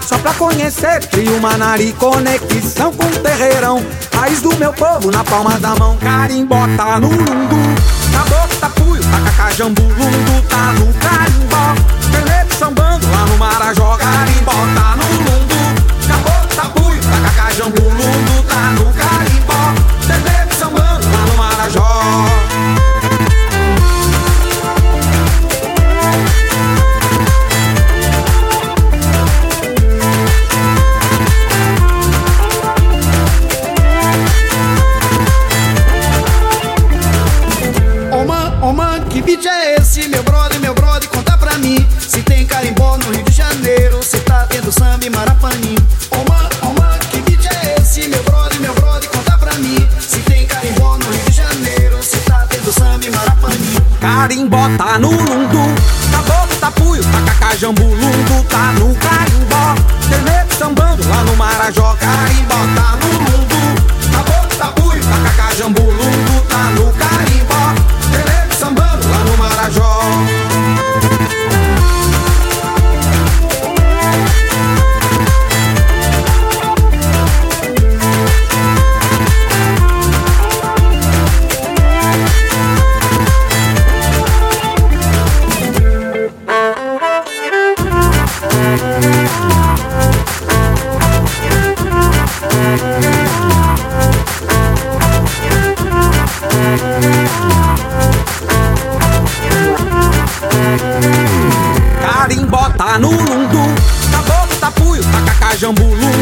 só pra conhecer Trio Manari, conexão com o terreirão. Raiz do meu povo na palma da mão, carimbota no lundu. Caboclo, tapuio, tacacajambu, lundu tá esse? Meu brother, meu brother, conta pra mim. Se tem carimbó no Rio de Janeiro Se tá tendo samba em Marapani Ô man, man, que beat é esse? Meu brother, meu brother, conta pra mim. Se tem carimbó no Rio de Janeiro Se tá tendo samba em Marapani Carimbó tá no lundu, caboclo tapuio, tacacajambu, lundu tá no Jambulu.